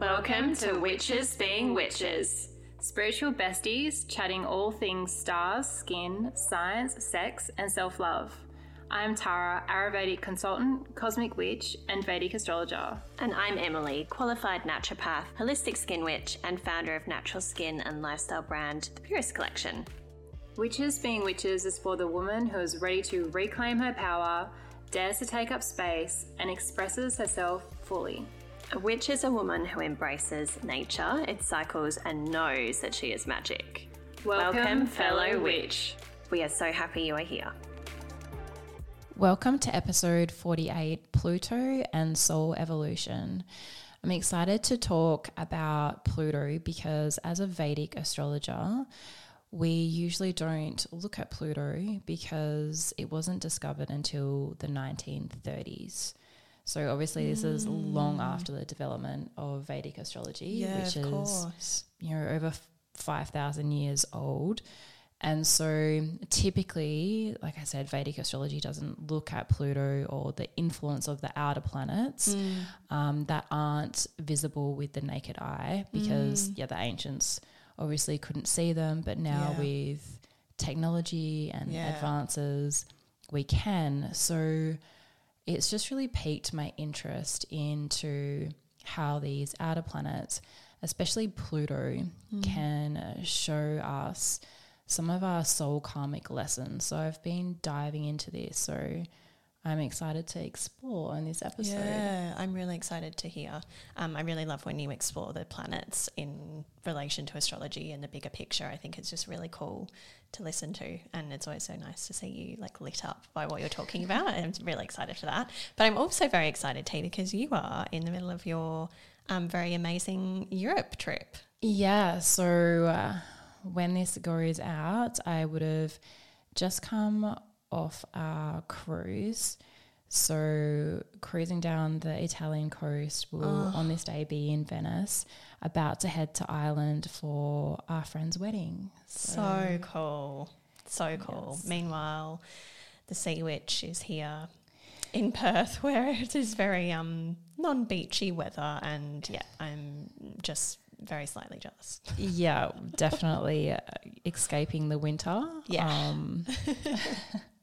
Welcome to Witches Being Witches. Spiritual besties chatting all things stars, skin, science, sex, and self love. I'm Tarra, Ayurvedic consultant, cosmic witch, and Vedic astrologer. And I'm Emily, qualified naturopath, holistic skin witch, and founder of natural skin and lifestyle brand The Purist Collection. Witches Being Witches is for the woman who is ready to reclaim her power, dares to take up space, and expresses herself fully. A witch is a woman who embraces nature, its cycles, and knows that she is magic. Welcome, fellow witch. We are so happy you are here. Welcome to episode 48 Pluto and Soul Evolution. I'm excited to talk about Pluto because, as a Vedic astrologer, we usually don't look at Pluto because it wasn't discovered until the 1930s. So obviously, this is long mm. after the development of Vedic astrology, Yeah, which is course. you know over five thousand years old. And so typically, like I said, Vedic astrology doesn't look at Pluto or the influence of the outer planets mm. um, that aren't visible with the naked eye because, mm. yeah, the ancients obviously couldn't see them, but now Yeah. with technology and Yeah. advances, we can. So it's just really piqued my interest into how these outer planets, especially Pluto, can uh, show us some of our soul karmic lessons. So I've been diving into this. So I'm excited to explore in this episode. Yeah, I'm really excited to hear. Um, I really love when you explore the planets in relation to astrology and the bigger picture. I think it's just really cool to listen to, and it's always so nice to see you like lit up by what you're talking about. I'm really excited for that. But I'm also very excited, T, because you are in the middle of your um, very amazing Europe trip. Yeah. So uh, when this goes out, I would have just come off our cruise. So cruising down the Italian coast, we'll on this day be in Venice, about to head to Ireland for our friend's wedding. So cool. So cool. Meanwhile, the Sea Witch is here in Perth where it is very um non beachy weather and yeah, I'm just very slightly jealous. Yeah, definitely uh, escaping the winter. Yeah. Um,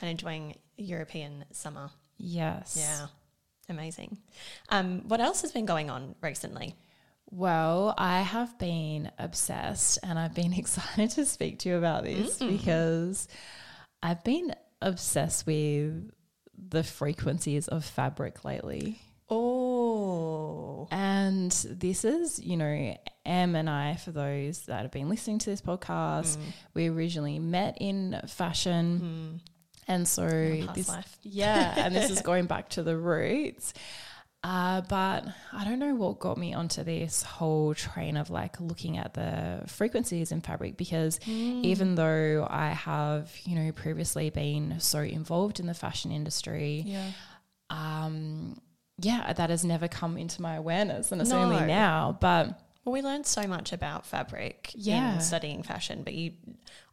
And enjoying European summer. yes. Yeah. Amazing. Um, what else has been going on recently? Well, I have been obsessed and I've been excited to speak to you about this mm. because I've been obsessed with the frequencies of fabric lately. Oh. And this is, you know, Em and I, for those that have been listening to this podcast, mm. we originally met in fashion. Mm. And so this, life. yeah, and this is going back to the roots. Uh, but I don't know what got me onto this whole train of like looking at the frequencies in fabric because even though I have, you know, previously been so involved in the fashion industry, Yeah. um, yeah, that has never come into my awareness, and it's only now. But Well, we learned so much about fabric Yeah. in studying fashion, but you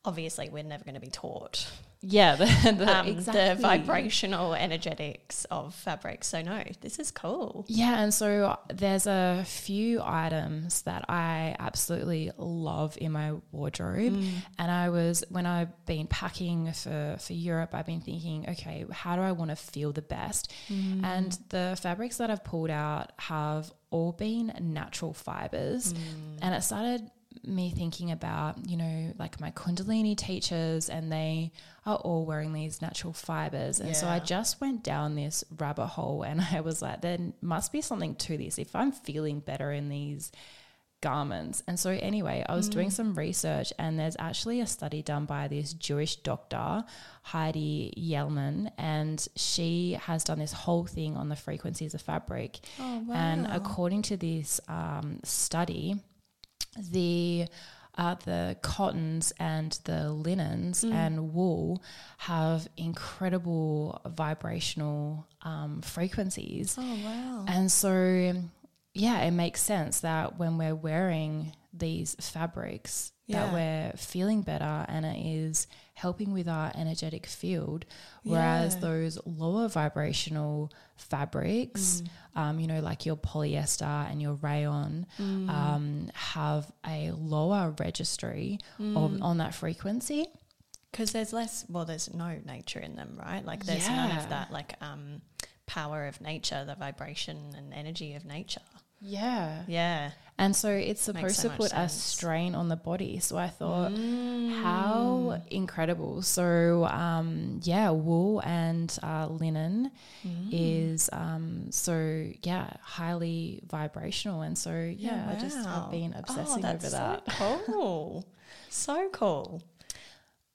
obviously we're never going to be taught yeah, the, the, um, exactly. the vibrational energetics of fabric. So no, this is cool. Yeah, and so there's a few items that I absolutely love in my wardrobe. Mm. And I was when I've been packing for for Europe, I've been thinking, okay, how do I want to feel the best? Mm. And the fabrics that I've pulled out have all been natural fibers. Mm. And it started me thinking about, you know, like my Kundalini teachers, and they are all wearing these natural fibers. And so I just went down this rabbit hole and I was like, there must be something to this. If I'm feeling better in these garments. And so, anyway, I was doing some research, and there's actually a study done by this Jewish doctor, Heidi Yellen, and she has done this whole thing on the frequencies of fabric. Oh And according to this um, study, the uh, the cottons and the linens and wool have incredible vibrational um, frequencies. Oh wow. And so, yeah, it makes sense that when we're wearing these fabrics, Yeah. that we're feeling better and it is helping with our energetic field. Whereas Yeah. those lower vibrational fabrics, um, you know, like your polyester and your rayon, um, have a lower registry of, on that frequency. Because there's less, well, there's no nature in them, right? Like there's none of that, like um, power of nature, the vibration and energy of nature. Yeah. Yeah. And so it's supposed so to put a strain on the body. So I thought, how incredible. So, um, yeah, wool and uh, linen is um, so, yeah, highly vibrational. And so, yeah, I just have been Oh, obsessing that's over that. So cool. so cool.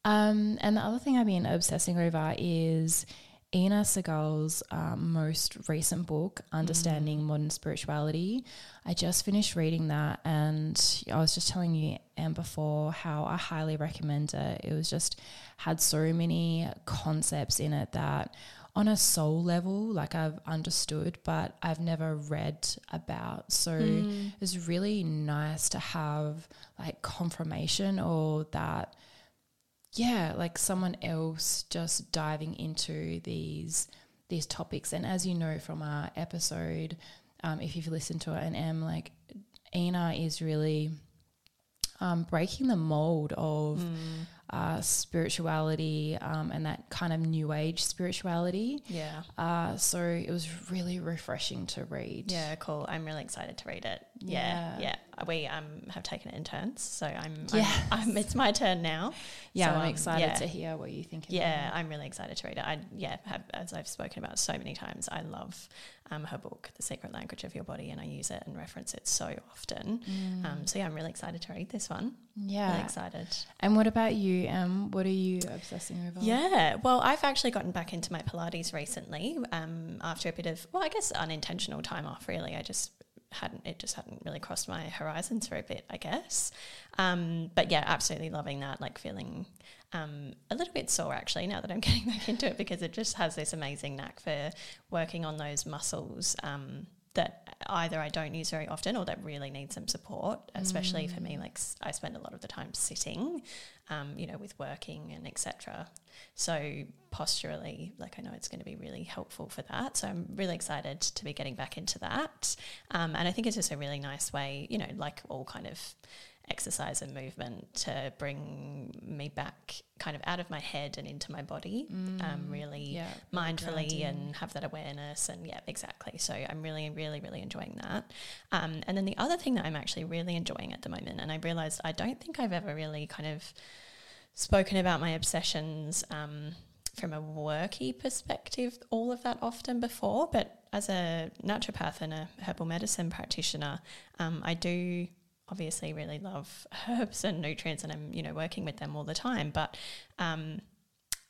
Um, and the other thing I've been obsessing over is Inna Segal's um, most recent book, Understanding Modern Spirituality. I just finished reading that, and I was just telling you, Em, before how I highly recommend it. It was just had so many concepts in it that on a soul level, like I've understood, but I've never read about. So it was really nice to have like confirmation or that yeah, like someone else just diving into these these topics. And as you know from our episode, um, if you've listened to it and am like Inna is really um, breaking the mold of uh, spirituality um, and that kind of new age spirituality. Yeah. Uh, so it was really refreshing to read. Yeah, cool. I'm really excited to read it. Yeah, Yeah. yeah. We um have taken it in turns, so I'm, Yes. I'm, I'm it's my turn now. Yeah, So, I'm um, excited yeah. to hear what you think. Yeah. I'm really excited to read it. I yeah, have, as I've spoken about so many times, I love um, her book, The Secret Language of Your Body, and I use it and reference it so often. Um, so yeah, I'm really excited to read this one. yeah. Really excited. And what about you? What are you obsessing over? Yeah, well, I've actually gotten back into my Pilates recently um, after a bit of, well, I guess unintentional time off, really. I just hadn't, it just hadn't really crossed my horizons for a bit, I guess. Um, but yeah, absolutely loving that, like feeling um, a little bit sore actually now that I'm getting back into it because it just has this amazing knack for working on those muscles. Um, that either I don't use very often or that really need some support, especially for me. Like I spend a lot of the time sitting, um, you know, with working and etc. So posturally, like I know it's going to be really helpful for that. So I'm really excited to be getting back into that. Um, and I think it's just a really nice way, you know, like all kind of exercise and movement to bring me back kind of out of my head and into my body um, really yeah, mindfully and have that awareness and yeah exactly. So i'm really really really enjoying that. Um, and then the other thing that i'm actually really enjoying at the moment and i realized i don't think i've ever really kind of spoken about my obsessions um, from a worky perspective all of that often before but as a naturopath and a herbal medicine practitioner um, i do obviously really love herbs and nutrients and i'm you know working with them all the time but um,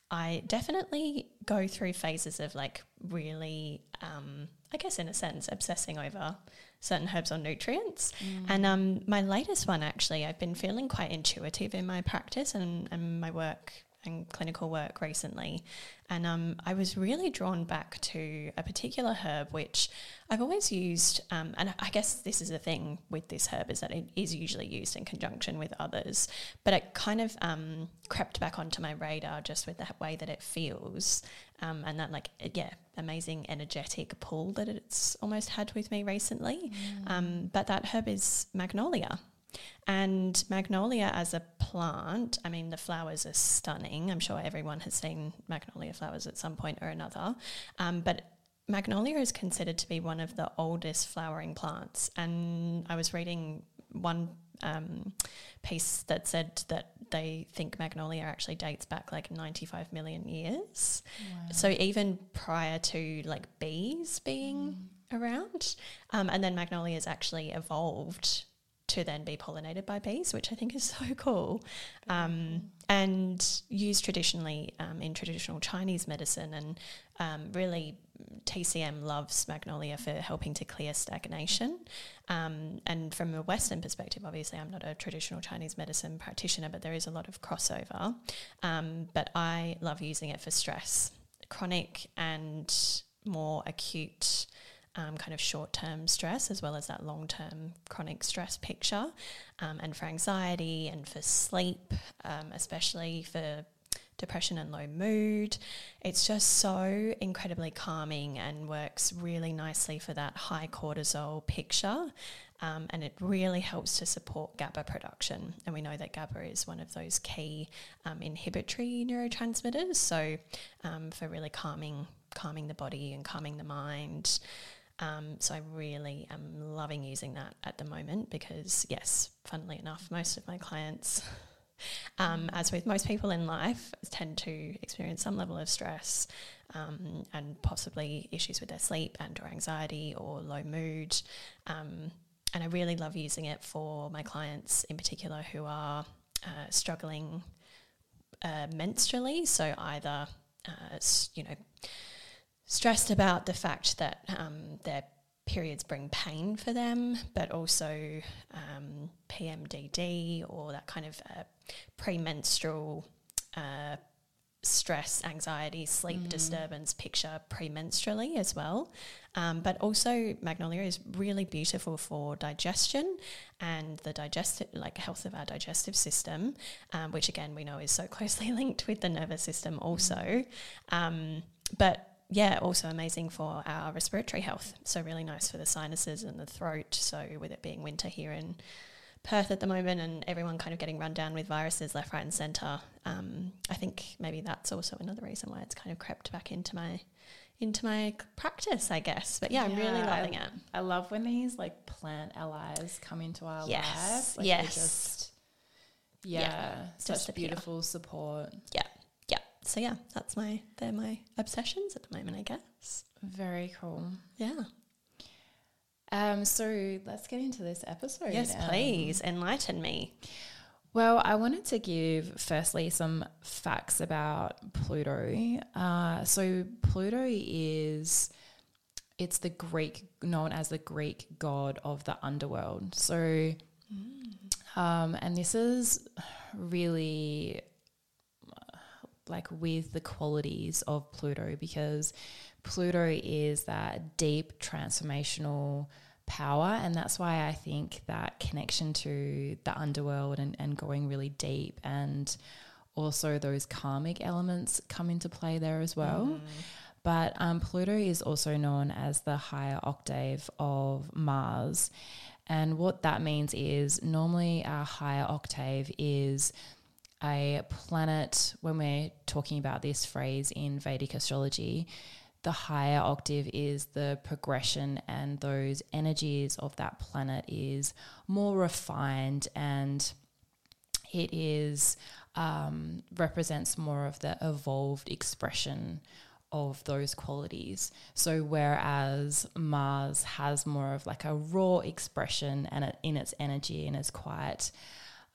I definitely go through phases of like really, um, I guess in a sense, obsessing over certain herbs or nutrients. And um, my latest one, actually, I've been feeling quite intuitive in my practice and, and my work and clinical work recently. And um, I was really drawn back to a particular herb which I've always used. Um, and I guess this is the thing with this herb is that it is usually used in conjunction with others. But it kind of um, crept back onto my radar just with the way that it feels. Um, and that, like, yeah, amazing energetic pull that it's almost had with me recently. Um, but that herb is magnolia. And magnolia as a plant, I mean, the flowers are stunning. I'm sure everyone has seen magnolia flowers at some point or another. Um, but magnolia is considered to be one of the oldest flowering plants. And I was reading one um, piece that said that they think magnolia actually dates back like 95 million years. So even prior to like bees being around, um, and then magnolias actually evolved to then be pollinated by bees, which I think is so cool. Um, and used traditionally um, in traditional Chinese medicine. And um, really, TCM loves magnolia for helping to clear stagnation. Um, and from a Western perspective, obviously, I'm not a traditional Chinese medicine practitioner, but there is a lot of crossover. Um, but I love using it for stress, chronic and more acute um, kind of short term stress as well as that long term chronic stress picture, um, and for anxiety and for sleep, um, especially for depression and low mood. It's just so incredibly calming and works really nicely for that high cortisol picture. Um, and it really helps to support GABA production. And we know that GABA is one of those key um, inhibitory neurotransmitters. So, um, for really calming, calming the body and calming the mind. Um, so I really am loving using that at the moment because, yes, funnily enough, most of my clients um, as with most people in life, tend to experience some level of stress um, and possibly issues with their sleep and or anxiety or low mood. Um, and I really love using it for my clients in particular who are uh, struggling uh, menstrually. So either, uh, you know, stressed about the fact that um, their periods bring pain for them, but also um, PMDD or that kind of uh, premenstrual uh, stress, anxiety, sleep mm. disturbance picture premenstrually as well. Um, but also, magnolia is really beautiful for digestion and the digestive, like health of our digestive system, um, which again we know is so closely linked with the nervous system also. Mm. Um, but yeah, also amazing for our respiratory health. So really nice for the sinuses and the throat. So with it being winter here in Perth at the moment and everyone kind of getting run down with viruses left, right, and centre, um, I think maybe that's also another reason why it's kind of crept back into my into my practice, I guess. But yeah, yeah I'm really loving I, it. I love when these like plant allies come into our yes. lives. Like yes. Just, yeah, yeah, such beautiful support. Yeah so yeah, that's my they're my obsessions at the moment, I guess. Very cool. Yeah. Um, so let's get into this episode. Yes, um, please enlighten me. Well, I wanted to give firstly some facts about Pluto. Uh, so Pluto is it's the Greek known as the Greek god of the underworld. So, mm. um, and this is really like with the qualities of Pluto because Pluto is that deep transformational power and that's why I think that connection to the underworld and, and going really deep and also those karmic elements come into play there as well. Mm. But um, Pluto is also known as the higher octave of Mars. And what that means is normally our higher octave is a planet, when we're talking about this phrase in Vedic astrology, the higher octave is the progression, and those energies of that planet is more refined and it is um, represents more of the evolved expression of those qualities. So whereas Mars has more of like a raw expression and it, in its energy and is quite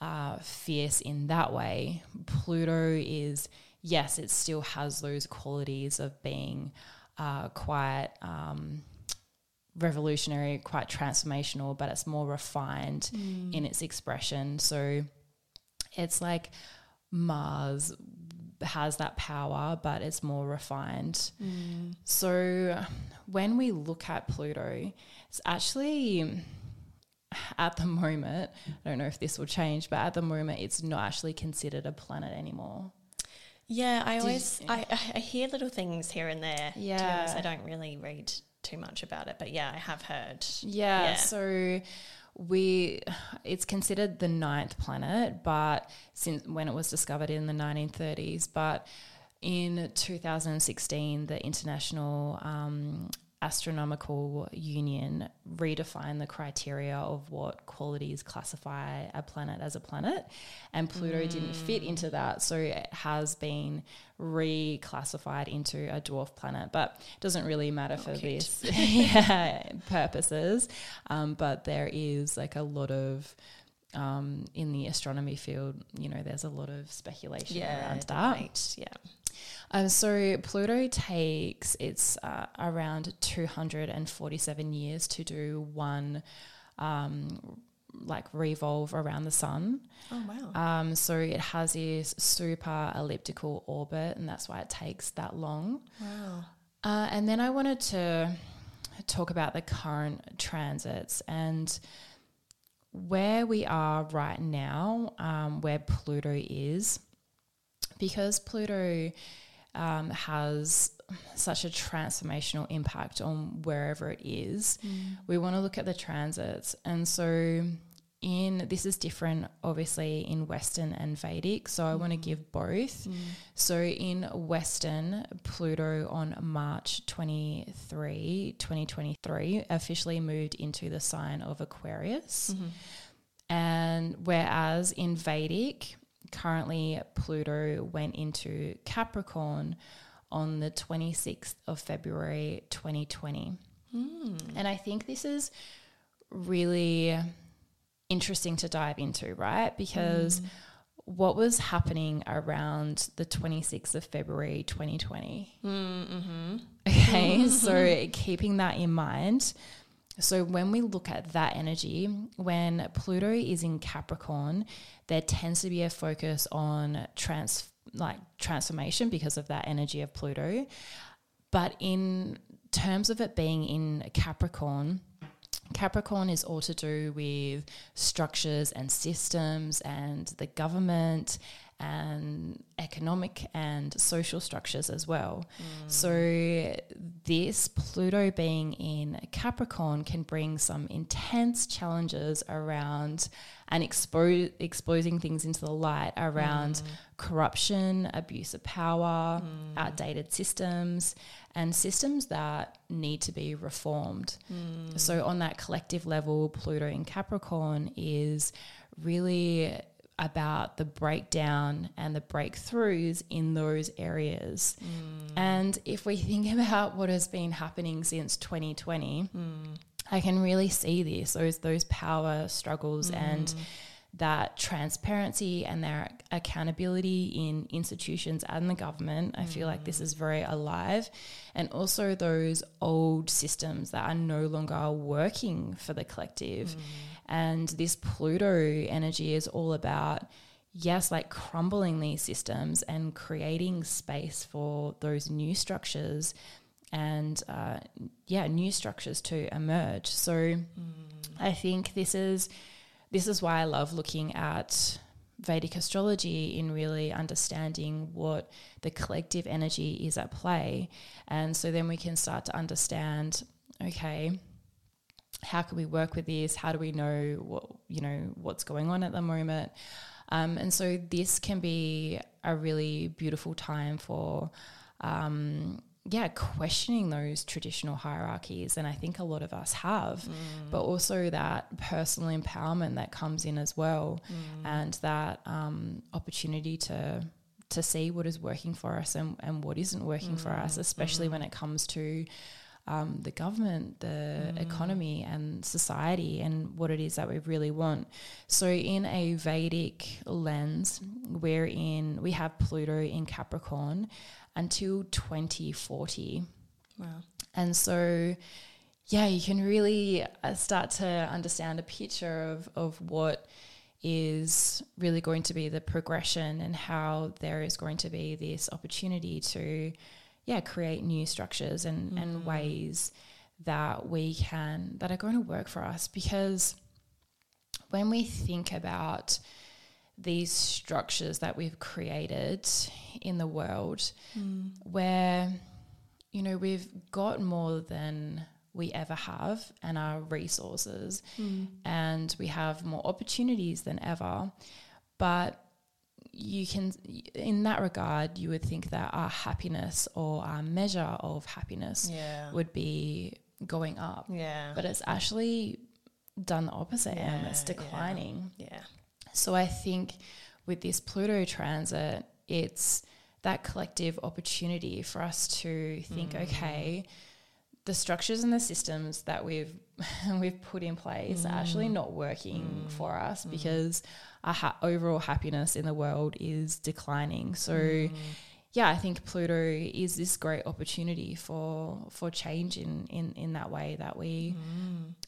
uh, fierce in that way. Pluto is, yes, it still has those qualities of being uh, quite um, revolutionary, quite transformational, but it's more refined mm. in its expression. So it's like Mars has that power, but it's more refined. Mm. So when we look at Pluto, it's actually at the moment, I don't know if this will change, but at the moment, it's not actually considered a planet anymore. Yeah, I Did always you, I, I hear little things here and there. Yeah, I don't really read too much about it, but yeah, I have heard. Yeah, yeah. so we it's considered the ninth planet, but since when it was discovered in the 1930s, but in 2016, the International um, Astronomical Union redefine the criteria of what qualities classify a planet as a planet, and Pluto mm. didn't fit into that, so it has been reclassified into a dwarf planet. But it doesn't really matter oh, for cute. this yeah, purposes. Um, but there is like a lot of um, in the astronomy field, you know, there's a lot of speculation yeah, around that. Yeah. Um, so Pluto takes it's uh, around 247 years to do one um, like revolve around the sun. Oh wow! Um, so it has this super elliptical orbit, and that's why it takes that long. Wow! Uh, and then I wanted to talk about the current transits and where we are right now, um, where Pluto is, because Pluto um, has such a transformational impact on wherever it is, mm. we want to look at the transits. And so in this is different obviously in western and vedic so i want to mm. give both mm. so in western pluto on march 23 2023 officially moved into the sign of aquarius mm-hmm. and whereas in vedic currently pluto went into capricorn on the 26th of february 2020 mm. and i think this is really interesting to dive into, right? Because mm. what was happening around the 26th of February 2020? Mm-hmm. Okay, so keeping that in mind. So, when we look at that energy, when Pluto is in Capricorn, there tends to be a focus on trans like transformation because of that energy of Pluto. But in terms of it being in Capricorn, Capricorn is all to do with structures and systems and the government and economic and social structures as well. Mm. So, this Pluto being in Capricorn can bring some intense challenges around and expo- exposing things into the light around mm. corruption, abuse of power, mm. outdated systems, and systems that need to be reformed. Mm. So, on that collective level, Pluto in Capricorn is really about the breakdown and the breakthroughs in those areas. Mm. And if we think about what has been happening since 2020, mm. I can really see this those those power struggles mm. and that transparency and their accountability in institutions and the government. I feel like this mm. is very alive. And also those old systems that are no longer working for the collective. And this Pluto energy is all about yes, like crumbling these systems and creating space for those new structures and, uh, yeah, new structures to emerge. So mm. I think this is this is why I love looking at Vedic astrology in really understanding what the collective energy is at play. And so then we can start to understand okay, how can we work with this? How do we know what you know what's going on at the moment? Um, and so this can be a really beautiful time for um, yeah, questioning those traditional hierarchies. And I think a lot of us have, mm. but also that personal empowerment that comes in as well, mm. and that um, opportunity to to see what is working for us and, and what isn't working mm. for us, mm. especially when mm. it comes to um, the government, the mm. economy, and society, and what it is that we really want. So, in a Vedic lens, we're in we have Pluto in Capricorn until 2040. Wow. And so, yeah, you can really uh, start to understand a picture of, of what is really going to be the progression and how there is going to be this opportunity to, yeah, create new structures and, mm-hmm. and ways that we can, that are going to work for us. Because when we think about, these structures that we've created in the world mm. where you know we've got more than we ever have and our resources mm. and we have more opportunities than ever but you can in that regard you would think that our happiness or our measure of happiness yeah. would be going up yeah but it's actually done the opposite yeah, and it's declining yeah. yeah. So I think with this Pluto transit, it's that collective opportunity for us to think, mm. okay, the structures and the systems that we've we've put in place mm. are actually mm. not working mm. for us mm. because our ha- overall happiness in the world is declining. So mm. yeah, I think Pluto is this great opportunity for for change in in, in that way that we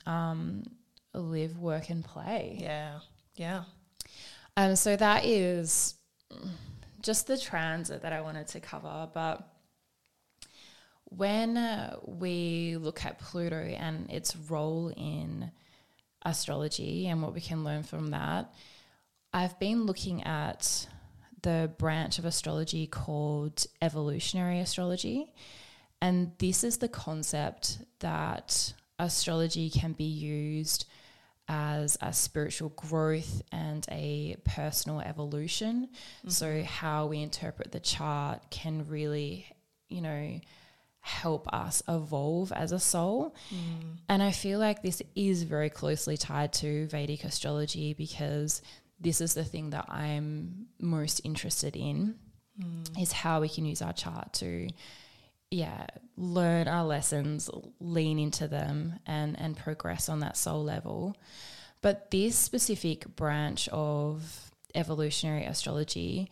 um, live, work, and play. Yeah, yeah. Um, so that is just the transit that I wanted to cover. But when uh, we look at Pluto and its role in astrology and what we can learn from that, I've been looking at the branch of astrology called evolutionary astrology. And this is the concept that astrology can be used as a spiritual growth and a personal evolution. Mm-hmm. So, how we interpret the chart can really, you know, help us evolve as a soul. Mm. And I feel like this is very closely tied to Vedic astrology because this is the thing that I'm most interested in mm. is how we can use our chart to yeah, learn our lessons, lean into them and and progress on that soul level. But this specific branch of evolutionary astrology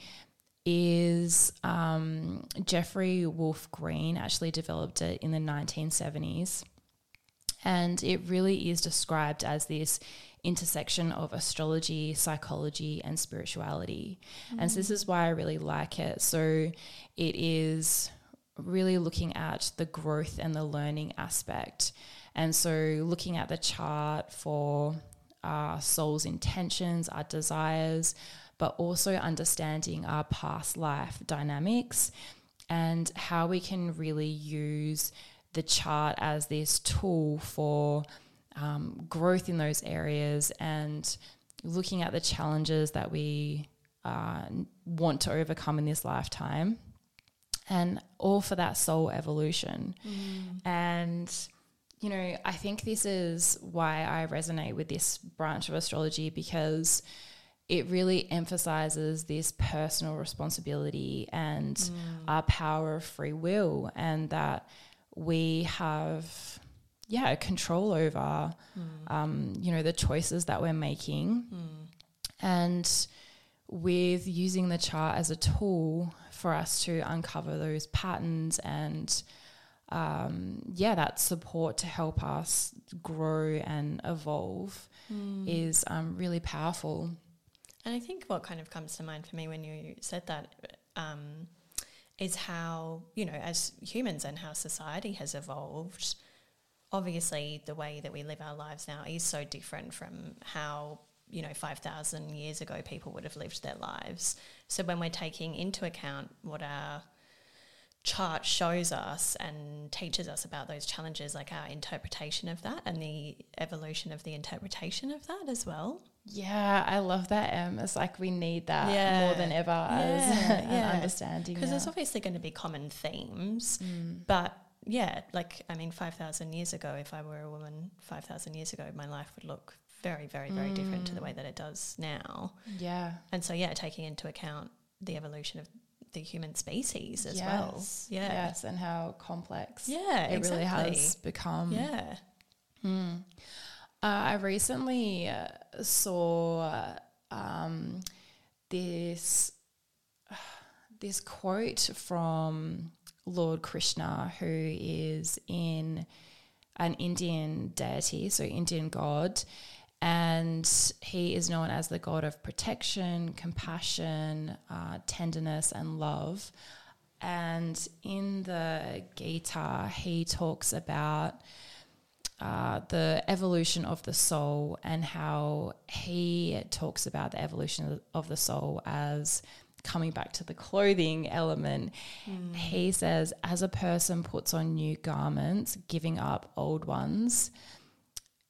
is um, Jeffrey Wolf Green actually developed it in the 1970s. And it really is described as this intersection of astrology, psychology, and spirituality. Mm. And so this is why I really like it. So it is really looking at the growth and the learning aspect. And so looking at the chart for our soul's intentions, our desires, but also understanding our past life dynamics and how we can really use the chart as this tool for um, growth in those areas and looking at the challenges that we uh, want to overcome in this lifetime and all for that soul evolution. Mm. And, you know, I think this is why I resonate with this branch of astrology because it really emphasizes this personal responsibility and mm. our power of free will and that we have yeah, control over, mm. um, you know, the choices that we're making. Mm. And with using the chart as a tool for us to uncover those patterns and, um, yeah, that support to help us grow and evolve mm. is um, really powerful. And I think what kind of comes to mind for me when you said that um, is how, you know, as humans and how society has evolved obviously the way that we live our lives now is so different from how you know 5000 years ago people would have lived their lives so when we're taking into account what our chart shows us and teaches us about those challenges like our interpretation of that and the evolution of the interpretation of that as well yeah, I love that, Em. It's like we need that yeah. more than ever yeah, as yeah. an understanding. Because there's obviously going to be common themes, mm. but yeah, like I mean, five thousand years ago, if I were a woman, five thousand years ago, my life would look very, very, very mm. different to the way that it does now. Yeah, and so yeah, taking into account the evolution of the human species as yes. well. Yeah, yes, and how complex. Yeah, it exactly. really has become. Yeah. Hmm. Uh, I recently uh, saw um, this this quote from Lord Krishna, who is in an Indian deity, so Indian god, and he is known as the god of protection, compassion, uh, tenderness, and love. And in the Gita, he talks about uh, the evolution of the soul and how he talks about the evolution of the soul as coming back to the clothing element, mm. he says, as a person puts on new garments, giving up old ones,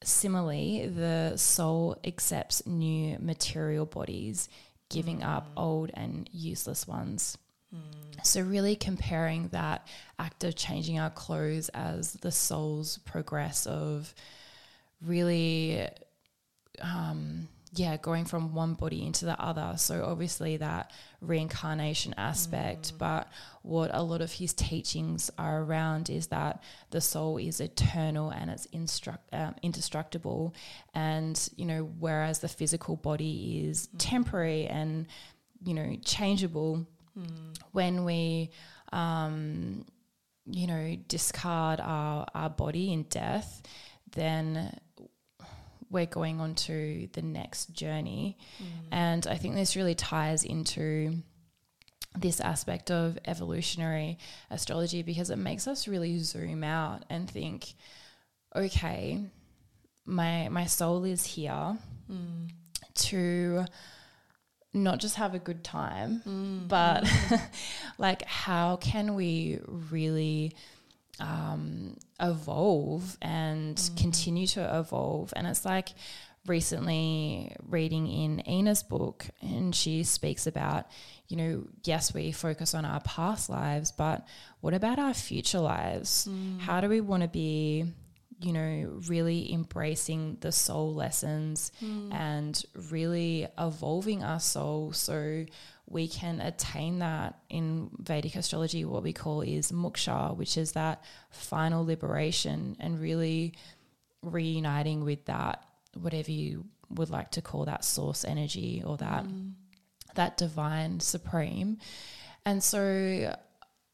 similarly, the soul accepts new material bodies, giving mm. up old and useless ones. Mm. So, really comparing that act of changing our clothes as the soul's progress of really. Um, yeah, going from one body into the other. So obviously that reincarnation aspect, mm. but what a lot of his teachings are around is that the soul is eternal and it's instruct, um, indestructible, and you know whereas the physical body is mm. temporary and you know changeable. Mm. When we um, you know discard our our body in death, then we're going on to the next journey. Mm. And I think this really ties into this aspect of evolutionary astrology because it makes us really zoom out and think, okay, my my soul is here mm. to not just have a good time, mm. but mm. like how can we really um, evolve and mm. continue to evolve? And it's like recently reading in Inna's book, and she speaks about, you know, yes, we focus on our past lives, but what about our future lives? Mm. How do we want to be? you know, really embracing the soul lessons mm. and really evolving our soul so we can attain that in Vedic astrology. What we call is moksha, which is that final liberation and really reuniting with that, whatever you would like to call that source energy or that mm. that divine supreme. And so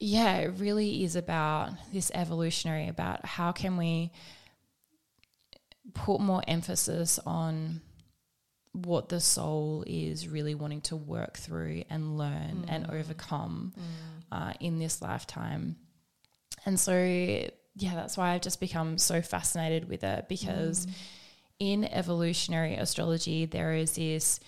yeah, it really is about this evolutionary about how can we put more emphasis on what the soul is really wanting to work through and learn and overcome uh, in this lifetime. And so, yeah, that's why I've just become so fascinated with it because in evolutionary astrology, there is this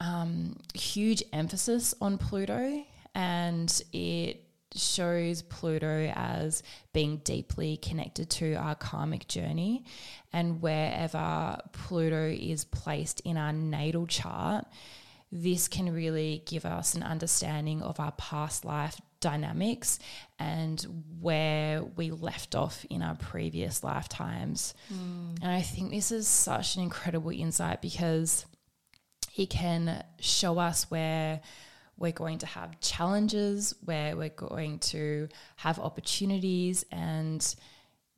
um, huge emphasis on Pluto and it shows Pluto as being deeply connected to our karmic journey. And wherever Pluto is placed in our natal chart, this can really give us an understanding of our past life dynamics and where we left off in our previous lifetimes. Hmm. And I think this is such an incredible insight because it can show us where we're going to have challenges, where we're going to have opportunities, and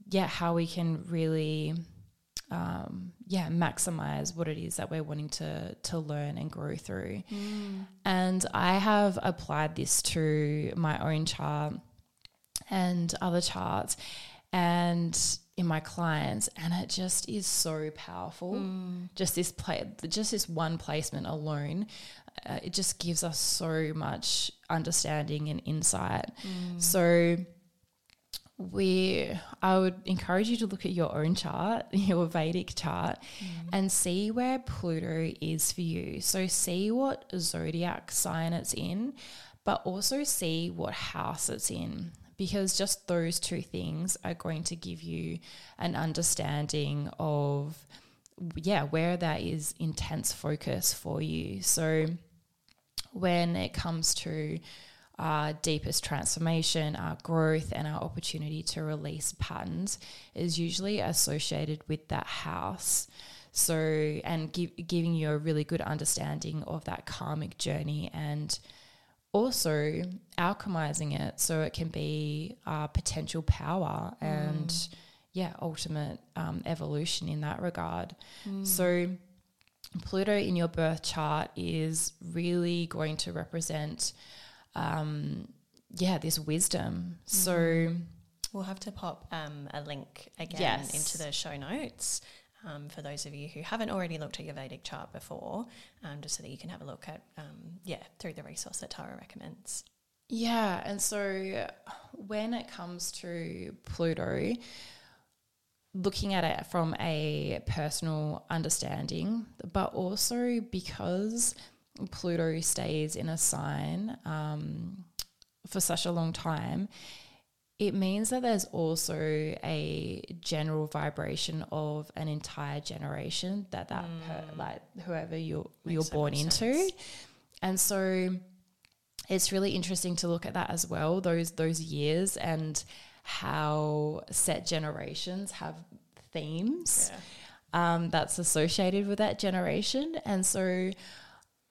yeah, how we can really, um, yeah, maximize what it is that we're wanting to to learn and grow through. And I have applied this to my own chart and other charts, and in my clients and it just is so powerful. Just this play just this one placement alone uh, it just gives us so much understanding and insight. So we i would encourage you to look at your own chart your vedic chart and see where pluto is for you. So see what zodiac sign it's in but also see what house it's in because just those two things are going to give you an understanding of yeah where that is intense focus for you. So when it comes to our deepest transformation, our growth, and our opportunity to release patterns is usually associated with that house. So, and give, giving you a really good understanding of that karmic journey and also alchemizing it so it can be our potential power and, yeah, ultimate um, evolution in that regard. So, Pluto in your birth chart is really going to represent, um, yeah, this wisdom. So, We'll have to pop um, a link again Yes. into the show notes um, for those of you who haven't already looked at your Vedic chart before, um, just so that you can have a look at, um, yeah, through the resource that Tarra recommends. yeah. And so, when it comes to Pluto, looking at it from a personal understanding, but also because Pluto stays in a sign um, for such a long time, it means that there's also a general vibration of an entire generation that that per, like whoever you're you're so born into, sense. and so it's really interesting to look at that as well those those years and how set generations have themes um, that's associated with that generation and so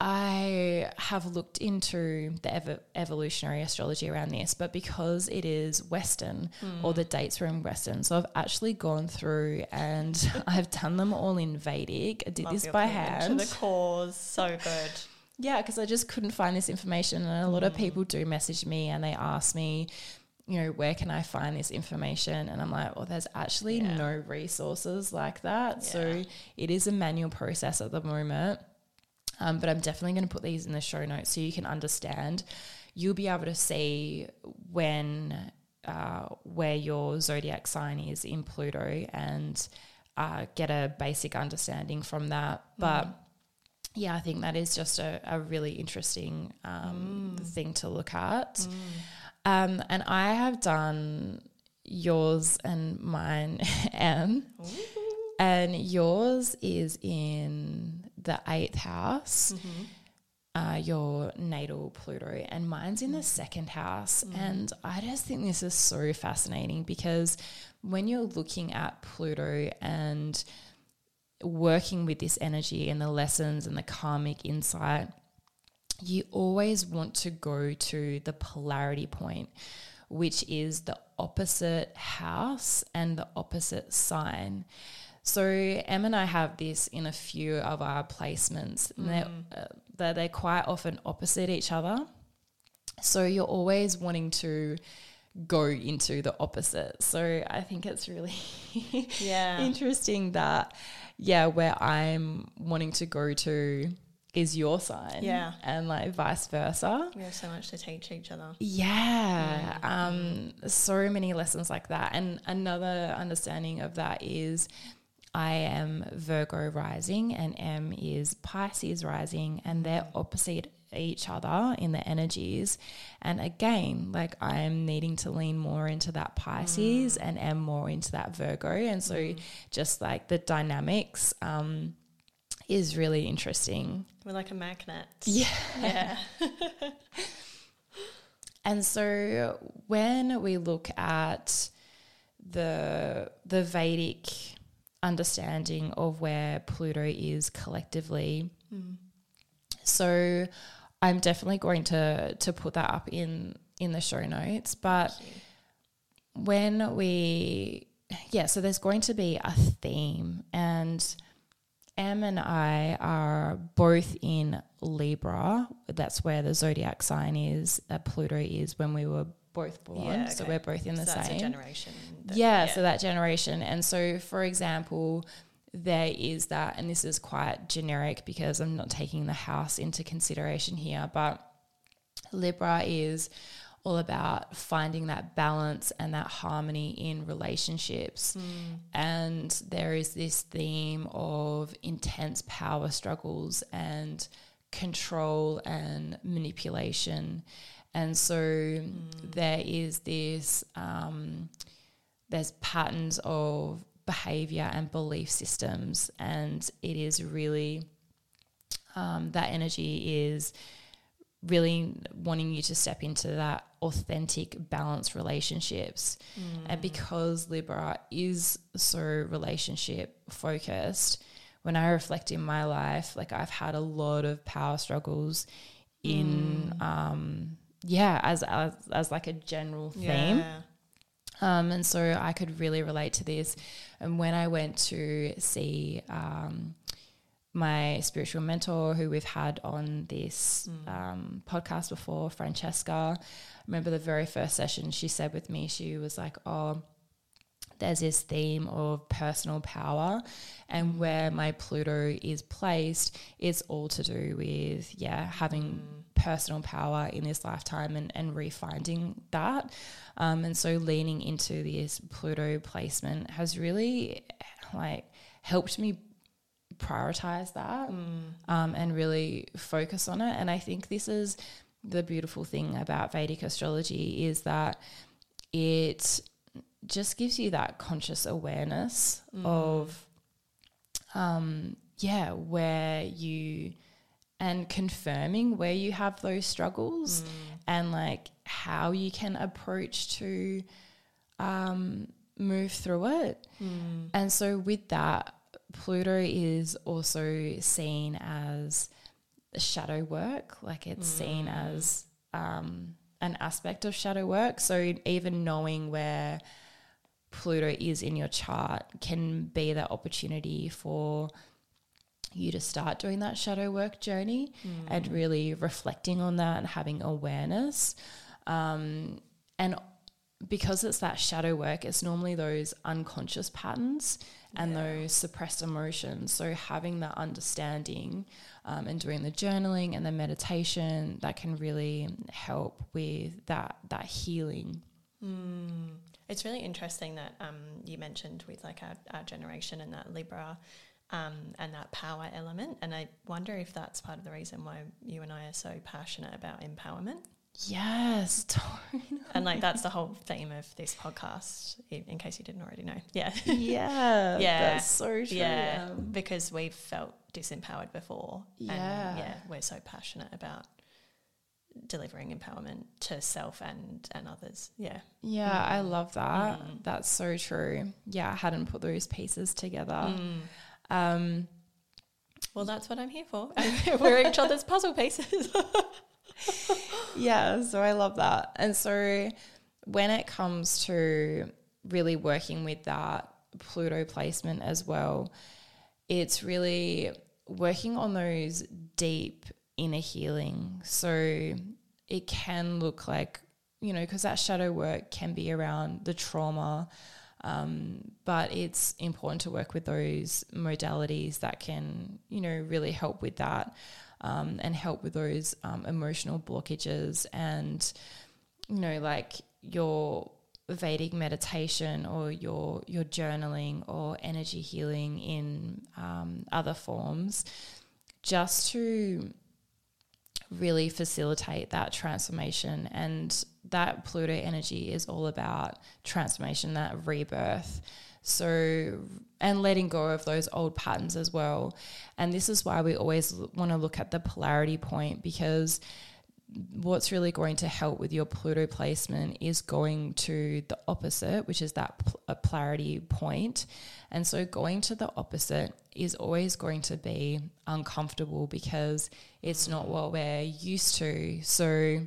I have looked into the ev- evolutionary astrology around this, but because it is Western, all the dates were in Western. So I've actually gone through and I've done them all in Vedic. I did Love this by hand. To the cause, so good. Yeah, because I just couldn't find this information. And a lot of people do message me and they ask me, you know, where can I find this information? And I'm like, well, there's actually Yeah. no resources like that. So it is a manual process at the moment. Um, but I'm definitely going to put these in the show notes so you can understand. You'll be able to see when uh, where your zodiac sign is in Pluto and uh, get a basic understanding from that. But yeah, I think that is just a, a really interesting um, thing to look at. Um, and I have done yours and mine, Em. And yours is in the eighth house, uh, your natal Pluto, and mine's in the second house. And I just think this is so fascinating because when you're looking at Pluto and working with this energy and the lessons and the karmic insight, you always want to go to the polarity point, which is the opposite house and the opposite sign. So Em and I have this in a few of our placements. And they're, uh, they're, they're quite often opposite each other. So you're always wanting to go into the opposite. So I think it's really Yeah. interesting that, yeah, where I'm wanting to go to is your sign. Yeah. And like vice versa. We have so much to teach each other. Yeah. Um, so many lessons like that. And another understanding of that is I am Virgo rising and Em is Pisces rising, and they're opposite each other in the energies. And again, like I am needing to lean more into that Pisces and Em more into that Virgo. And so just like the dynamics um, is really interesting. We're like a magnet. Yeah. Yeah. And so when we look at the the Vedic understanding of where Pluto is collectively, mm. so I'm definitely going to to put that up in in the show notes. But when we yeah, so there's going to be a theme and Em and I are both in Libra. That's where the zodiac sign is. Uh, Pluto is when we were both born. Yeah, So we're both in the so same. generation. that- yeah, so that generation. And so, for example, there is that, and this is quite generic because I'm not taking the house into consideration here, but Libra is all about finding that balance and that harmony in relationships. And there is this theme of intense power struggles and control and manipulation. And so there is this, um, there's patterns of behavior and belief systems. And it is really, um, that energy is really wanting you to step into that authentic, balanced relationships. And because Libra is so relationship focused, when I reflect in my life, like I've had a lot of power struggles in, um, yeah, as, as as like a general theme. Yeah. Um, and so I could really relate to this. And when I went to see um, my spiritual mentor, who we've had on this um, podcast before, Francesca, I remember the very first session she said with me, she was like, Oh, there's this theme of personal power and where my pluto is placed is all to do with yeah having personal power in this lifetime and, and refinding that. Um, and so leaning into this pluto placement has really like helped me prioritize that um, and really focus on it. And i think this is the beautiful thing about vedic astrology is that it just gives you that conscious awareness of um yeah where you and confirming where you have those struggles and like how you can approach to um move through it. And so with that pluto is also seen as shadow work like it's seen as um an aspect of shadow work. So even knowing where Pluto is in your chart can be that opportunity for you to start doing that shadow work journey and really reflecting on that and having awareness. Um, and because it's that shadow work, it's normally those unconscious patterns and those suppressed emotions. So having that understanding um, and doing the journaling and the meditation that can really help with that that healing. Mm. It's really interesting that um, you mentioned with like our, our generation and that Libra um, and that power element. And I wonder if that's part of the reason why you and I are so passionate about empowerment. Yes, and like that's the whole theme of this podcast. In, case you didn't already know, yeah, yeah, yeah, that's so true. Yeah, because we've felt disempowered before. Yeah, and yeah, we're so passionate about delivering empowerment to self and and others. Yeah, yeah, mm. I love that. Mm. That's so true. Yeah, I hadn't put those pieces together. Mm. Um, well, that's what I'm here for. we're each other's puzzle pieces. yeah, so I love that. And so when it comes to really working with that Pluto placement as well, it's really working on those deep inner healing. So it can look like, you know, because that shadow work can be around the trauma. Um, but it's important to work with those modalities that can, you know, really help with that um, and help with those um, emotional blockages and you know like your Vedic meditation or your your journaling or energy healing in um, other forms, just to really facilitate that transformation. And that Pluto energy is all about transformation, that rebirth. So, and letting go of those old patterns as well. And this is why we always want to look at the polarity point because what's really going to help with your Pluto placement is going to the opposite, which is that pl- polarity point. And so going to the opposite is always going to be uncomfortable because it's not what we're used to. So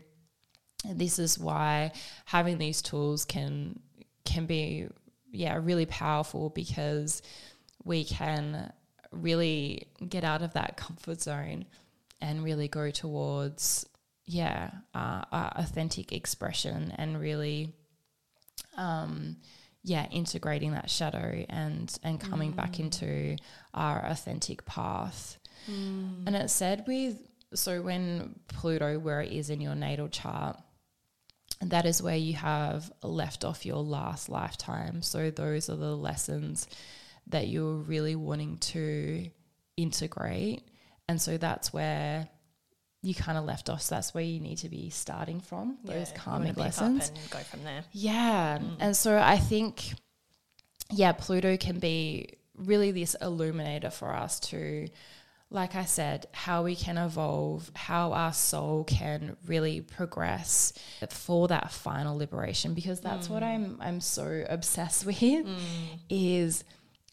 this is why having these tools can can be yeah, really powerful because we can really get out of that comfort zone and really go towards yeah uh, authentic expression and really um yeah integrating that shadow and and coming mm. back into our authentic path mm. and it said with so when pluto where it is in your natal chart that is where you have left off your last lifetime. So those are the lessons that you're really wanting to integrate. And so that's where you kind of left off. So that's where you need to be starting from yeah, those karmic lessons. and go from there. Yeah. Mm. And so I think, yeah, Pluto can be really this illuminator for us to like I said, how we can evolve, how our soul can really progress for that final liberation because that's mm. what I'm I'm so obsessed with mm. is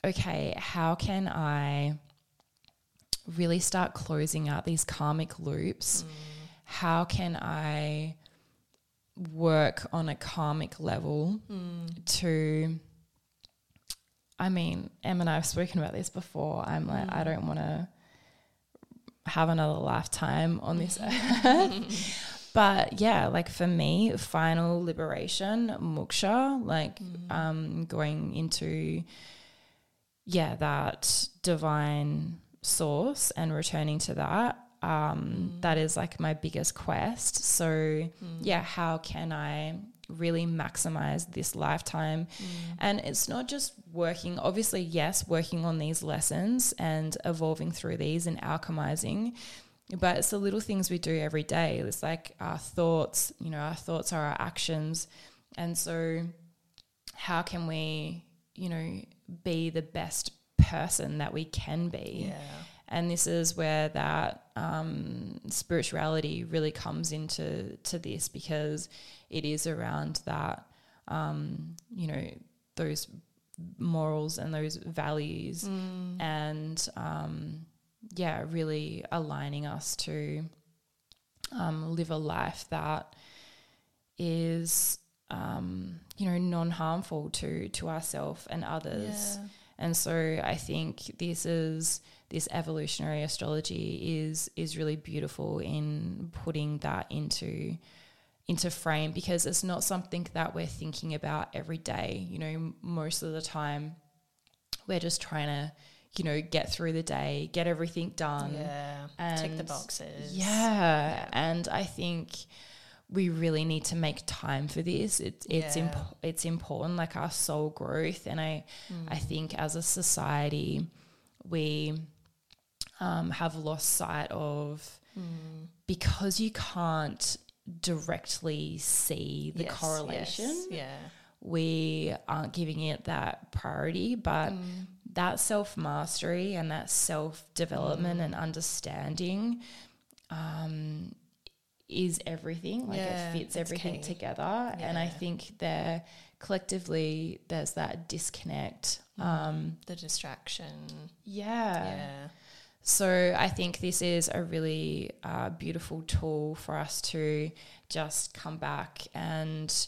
okay, how can I really start closing out these karmic loops? Mm. How can I work on a karmic level mm. to I mean, Em and I have spoken about this before. I'm like, I mm. don't want to have another lifetime on this earth. but yeah, like for me, final liberation, moksha, like mm. um, going into yeah that divine source and returning to that. Um, mm. that is like my biggest quest. So mm. yeah, how can I really maximize this lifetime. Mm. And it's not just working, obviously, yes, working on these lessons and evolving through these and alchemizing. But it's the little things we do every day. It's like our thoughts, you know, our thoughts are our actions. And so, how can we, you know, be the best person that we can be? Yeah. And this is where that um, spirituality really comes into to this because it is around that, um, you know, those morals and those values, mm. and um, yeah, really aligning us to um, live a life that is, um, you know, non harmful to to ourselves and others. Yeah. And so I think this is this evolutionary astrology is is really beautiful in putting that into into frame because it's not something that we're thinking about every day. You know, most of the time we're just trying to, you know, get through the day, get everything done. Yeah. Tick the boxes. Yeah. And I think we really need to make time for this. It, it's Yeah. imp- it's important, like our soul growth. And I I think as a society, we um, have lost sight of because you can't directly see the Yes, correlation yes, Yeah. we aren't giving it that priority, but Mm. that self mastery and that self development Mm. and understanding um, is everything. Like Yeah, it fits everything key. together. And I think there collectively there's that disconnect. Mm. Um, The distraction. yeah. Yeah. So I think this is a really uh, beautiful tool for us to just come back and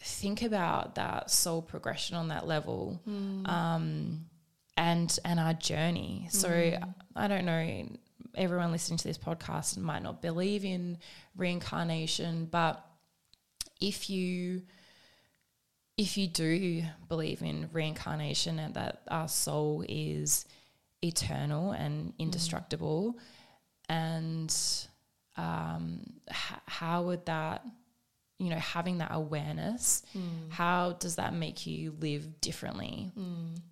think about that soul progression on that level, um, and and our journey. So I don't know. Everyone listening to this podcast might not believe in reincarnation, but if you if you do believe in reincarnation and that our soul is eternal and indestructible, and um, h- how would that, you know, having that awareness, how does that make you live differently?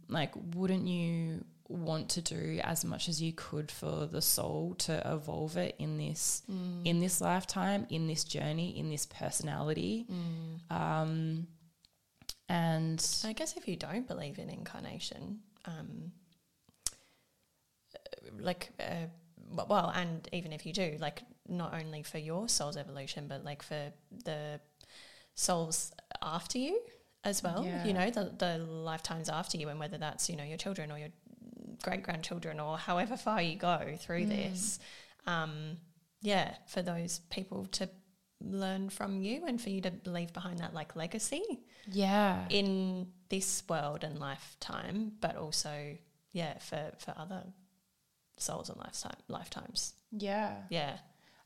Like, wouldn't you want to do as much as you could for the soul to evolve it in this in this lifetime, in this journey, in this personality? Um, and I guess if you don't believe in incarnation, um, like, uh, well, and even if you do, like, not only for your soul's evolution, but like for the souls after you as well, Yeah. you know, the, the lifetimes after you, and whether that's, you know, your children or your great grandchildren or however far you go through this. Um, yeah, for those people to learn from you and for you to leave behind that like legacy yeah, in this world and lifetime, but also yeah for for other souls and lifetime lifetimes. yeah. Yeah,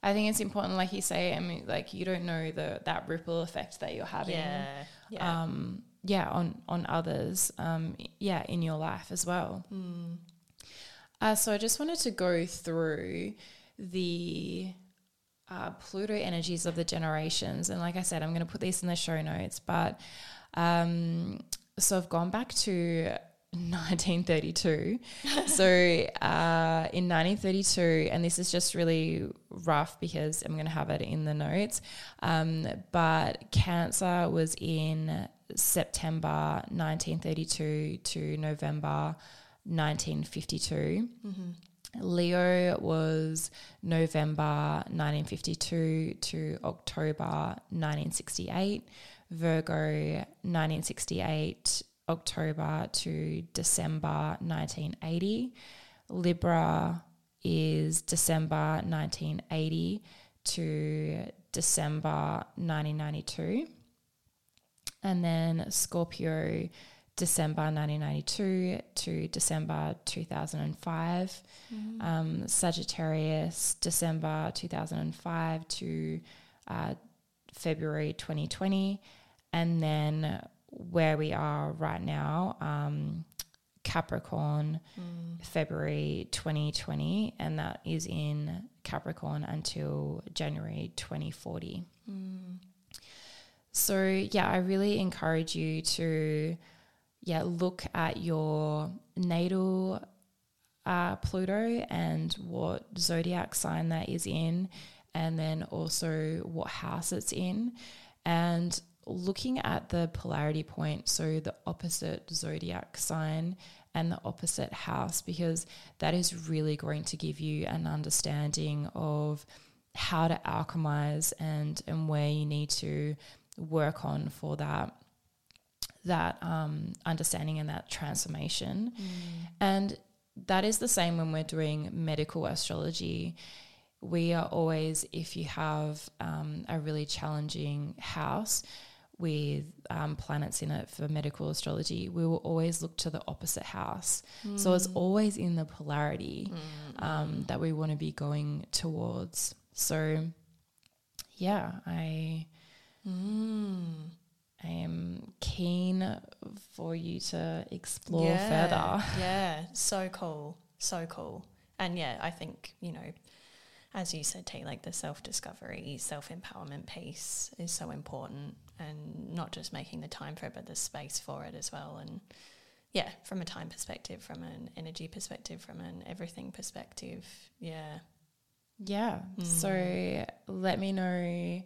I think it's important, like you say. I mean, like you don't know the that ripple effect that you're having. yeah, yeah. Um, yeah, on on others. Um, yeah, in your life as well. Uh, so I just wanted to go through the uh, Pluto energies of the generations, and like I said, I'm going to put these in the show notes. But um, so I've gone back to 1932. so uh, in 1932, and this is just really rough because I'm going to have it in the notes. Um, but Cancer was in September 1932 to November 1952. Leo was November 1952 to October 1968. Virgo 1968 October to December 1980. Libra is December 1980 to December 1992. And then Scorpio, December 1992 to December 2005. Um, Sagittarius, December 2005 to uh, February 2020. And then where we are right now, um, Capricorn, February 2020, and that is in Capricorn until January 2040. So, yeah, I really encourage you to, yeah, look at your natal uh, Pluto and what zodiac sign that is in, and then also what house it's in, and looking at the polarity point, so the opposite zodiac sign and the opposite house, because that is really going to give you an understanding of how to alchemize and and where you need to work on for that that um, understanding and that transformation. And that is the same when we're doing medical astrology. We are always, if you have um, a really challenging house with um, planets in it for medical astrology, we will always look to the opposite house. So it's always in the polarity um, that we want to be going towards. So, yeah, I I am keen for you to explore yeah, further. Yeah, so cool, so cool. And yeah, I think you know, as you said, T, like the self discovery, self empowerment piece is so important, and not just making the time for it, but the space for it as well. And yeah, from a time perspective, from an energy perspective, from an everything perspective, yeah, Yeah. So mm. let me know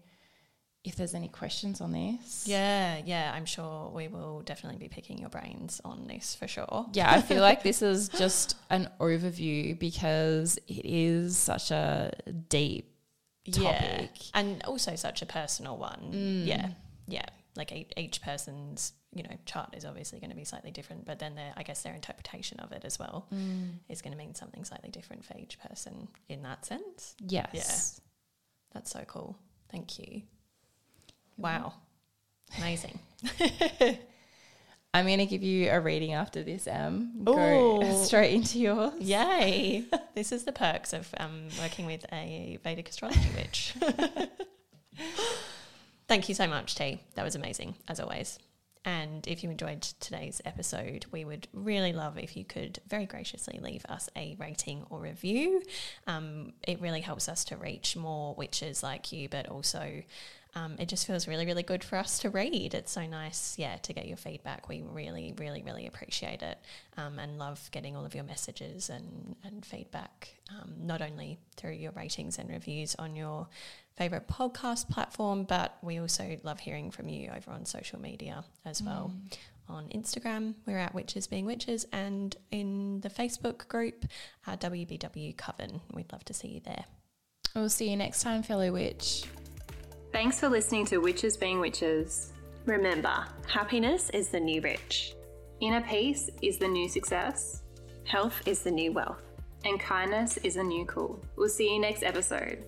if there's any questions on this. yeah, yeah. I'm sure we will definitely be picking your brains on this for sure. Yeah, I feel like this is just an overview because it is such a deep Yeah, topic. and also such a personal one. Mm. Yeah, yeah. Like each, person's you know chart is obviously going to be slightly different, but then their I guess their interpretation of it as well is going to mean something slightly different for each person in that sense. Yes. Yeah. That's so cool. Thank you. Wow, amazing. I'm going to give you a reading after this, Em. Go straight into yours. Yay! this is the perks of um, working with a Vedic astrology witch. Thank you so much, T. That was amazing, as always. And if you enjoyed today's episode, we would really love if you could very graciously leave us a rating or review. Um, it really helps us to reach more witches like you, but also um, it just feels really, really good for us to read. It's so nice, yeah, to get your feedback. We really, really, really appreciate it um, and love getting all of your messages and, and feedback, um, not only through your ratings and reviews on your favorite podcast platform, but we also love hearing from you over on social media as well. On Instagram, we're at Witches Being Witches, and in the Facebook group, uh, WBW Coven. We'd love to see you there. We'll see you next time, fellow witch. Thanks for listening to Witches Being Witches. Remember, happiness is the new rich, Inner peace is the new success, health is the new wealth. and kindness is the new cool. We'll see you next episode.